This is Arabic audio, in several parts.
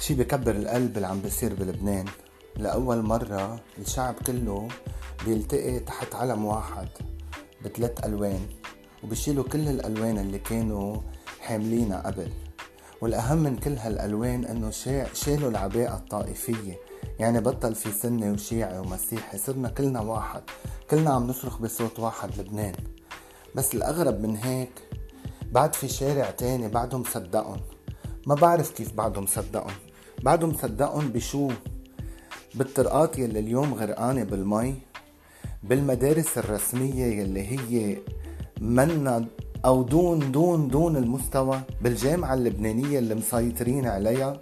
شي بكبر القلب اللي عم بيصير بلبنان؟ لأول مرة الشعب كله بيلتقي تحت علم واحد بثلاث ألوان وبيشيلوا كل الألوان اللي كانوا حاملينها قبل. والأهم من كل هالألوان إنه شالوا العباءة الطائفية. يعني بطل في سنة وشيعي ومسيحي صرنا كلنا واحد. كلنا عم نصرخ بصوت واحد لبنان. بس الأغرب من هيك بعد في شارع تاني بعدهم صدقهم. ما بعرف كيف بعدهم صدقهم. بعده مصدقهم بشو؟ بالطرقات يلي اليوم غرقانة بالمي بالمدارس الرسمية يلي هي منا أو دون دون دون المستوى بالجامعة اللبنانية اللي مسيطرين عليها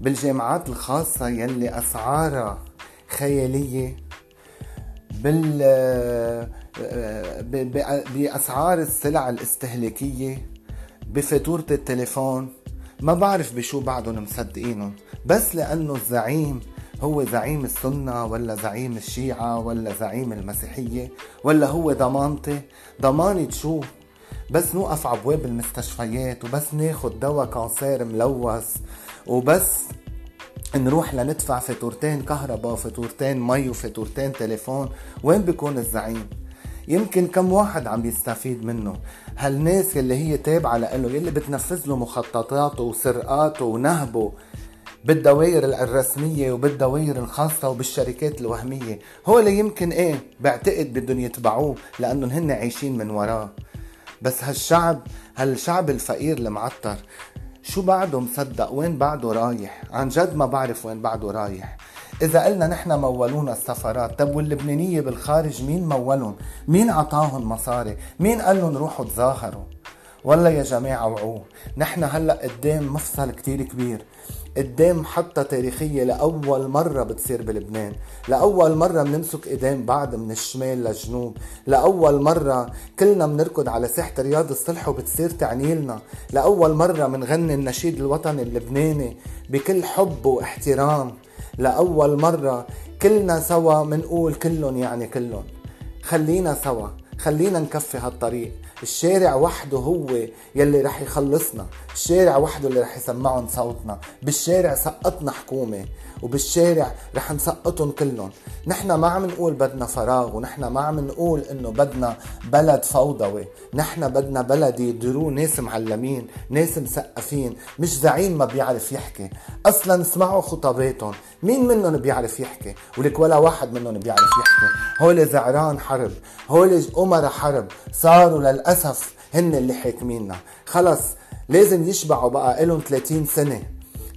بالجامعات الخاصة يلي أسعارها خيالية بال بأسعار السلع الاستهلاكية بفاتورة التليفون. ما بعرف بشو بعدهم مصدقينهم بس لأنه الزعيم هو زعيم السنة ولا زعيم الشيعة ولا زعيم المسيحية ولا هو ضمانتي؟ ضمانة شو؟ بس نوقف عبواب المستشفيات وبس ناخد دواء كانسير ملوث وبس نروح لندفع فاتورتين كهرباء وفاتورتين مي وفاتورتين تليفون. وين بيكون الزعيم؟ يمكن كم واحد عم يستفيد منه. هالناس اللي هي تابعة له يلي بتنفذ له مخططاته وسرقاته ونهبه بالدوائر الرسمية وبالدوائر الخاصة وبالشركات الوهمية. هو اللي يمكن إيه بعتقد بدهم يتبعوه لأنهم هن عايشين من وراه. بس هالشعب هالشعب الفقير المعطر شو بعده مصدق وين بعده رايح؟ عن جد ما بعرف وين بعده رايح. إذا قلنا نحن مولونا السفارات طب واللبنانية بالخارج مين مولهم؟ مين عطاهم مصاري؟ مين قال لهم روحوا تظاهروا؟ والله يا جماعة وعوه نحن هلأ قدام مفصل كتير كبير قدام محطة تاريخية لأول مرة بتصير بلبنان لأول مرة بنمسك إيدين بعض من الشمال للجنوب لأول مرة كلنا بنركض على ساحة رياض الصلح وبتصير تعنيلنا لأول مرة بنغني النشيد الوطني اللبناني بكل حب واحترام. لأول مرة كلنا سوا منقول كلن يعني كلن خلينا سوا. خلينا نكفي هالطريق. الشارع وحده هو يلي رح يخلصنا. الشارع وحده اللي رح يسمعهم صوتنا. بالشارع سقطنا حكومة وبالشارع رح نسقطهم كلهم نحن ما عم نقول بدنا فراغ ونحن ما عم نقول إنه بدنا بلد فوضوي. نحن بدنا بلد يديروه ناس معلمين ناس مثقفين مش زعيم ما بيعرف يحكي. أصلا اسمعوا خطاباتهم مين منهم بيعرف يحكي؟ ولك ولا واحد منهم بيعرف يحكي. هول زعران حرب. هول امراء حرب. صاروا للأسف هن اللي حاكميننا. خلص لازم يشبعوا بقى لهم 30 سنة.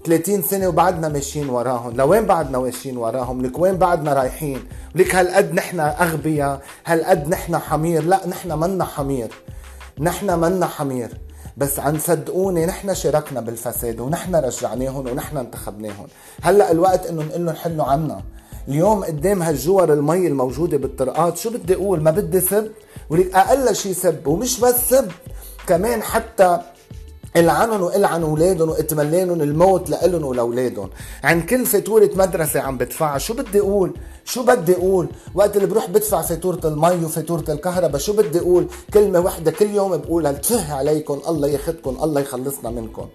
30 سنة وبعدنا ماشيين وراهم. لوين بعدنا ماشيين وراهم؟ لك وين بعدنا رايحين؟ لك هالقد نحن أغبياء؟ هالقد نحن حمير؟ لا نحن منا حمير. نحن منا حمير. بس عن صدقوني نحن شاركنا بالفساد ونحن رجعناهم ونحن انتخبناهم. هلأ الوقت انه نقول لهم حلوا عنا. اليوم قدام هالجور المي الموجودة بالطرقات. شو بدي أقول؟ ما بدي سب. ولك أقل شيء سب ومش بس سب كمان حتى العنهم وإلعن اولادهم واتمنى الموت لهم ولاولادهم عن كل فاتورة مدرسة عم بدفعها. شو بدي أقول؟ شو بدي أقول؟ وقت اللي بروح بدفع فاتورة المي وفاتورة الكهرباء شو بدي أقول؟ كلمة وحدة كل يوم بقولها تفه عليكم الله ياخذكم الله يخلصنا منكم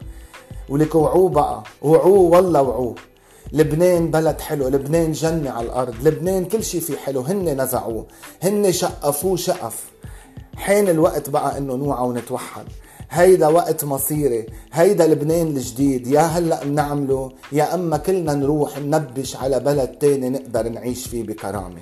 ولك وعوه بقى. وعوه والله وعوه. لبنان بلد حلو لبنان جنة على الأرض لبنان كل شيء فيه حلو هن نزعوه هن شقفوه شقف. حين الوقت بقى إنه نوعى ونتوحد. هيدا وقت مصيري هيدا لبنان الجديد يا هلأ بنعمله يا أما كلنا نروح ننبش على بلد تاني نقدر نعيش فيه بكرامة.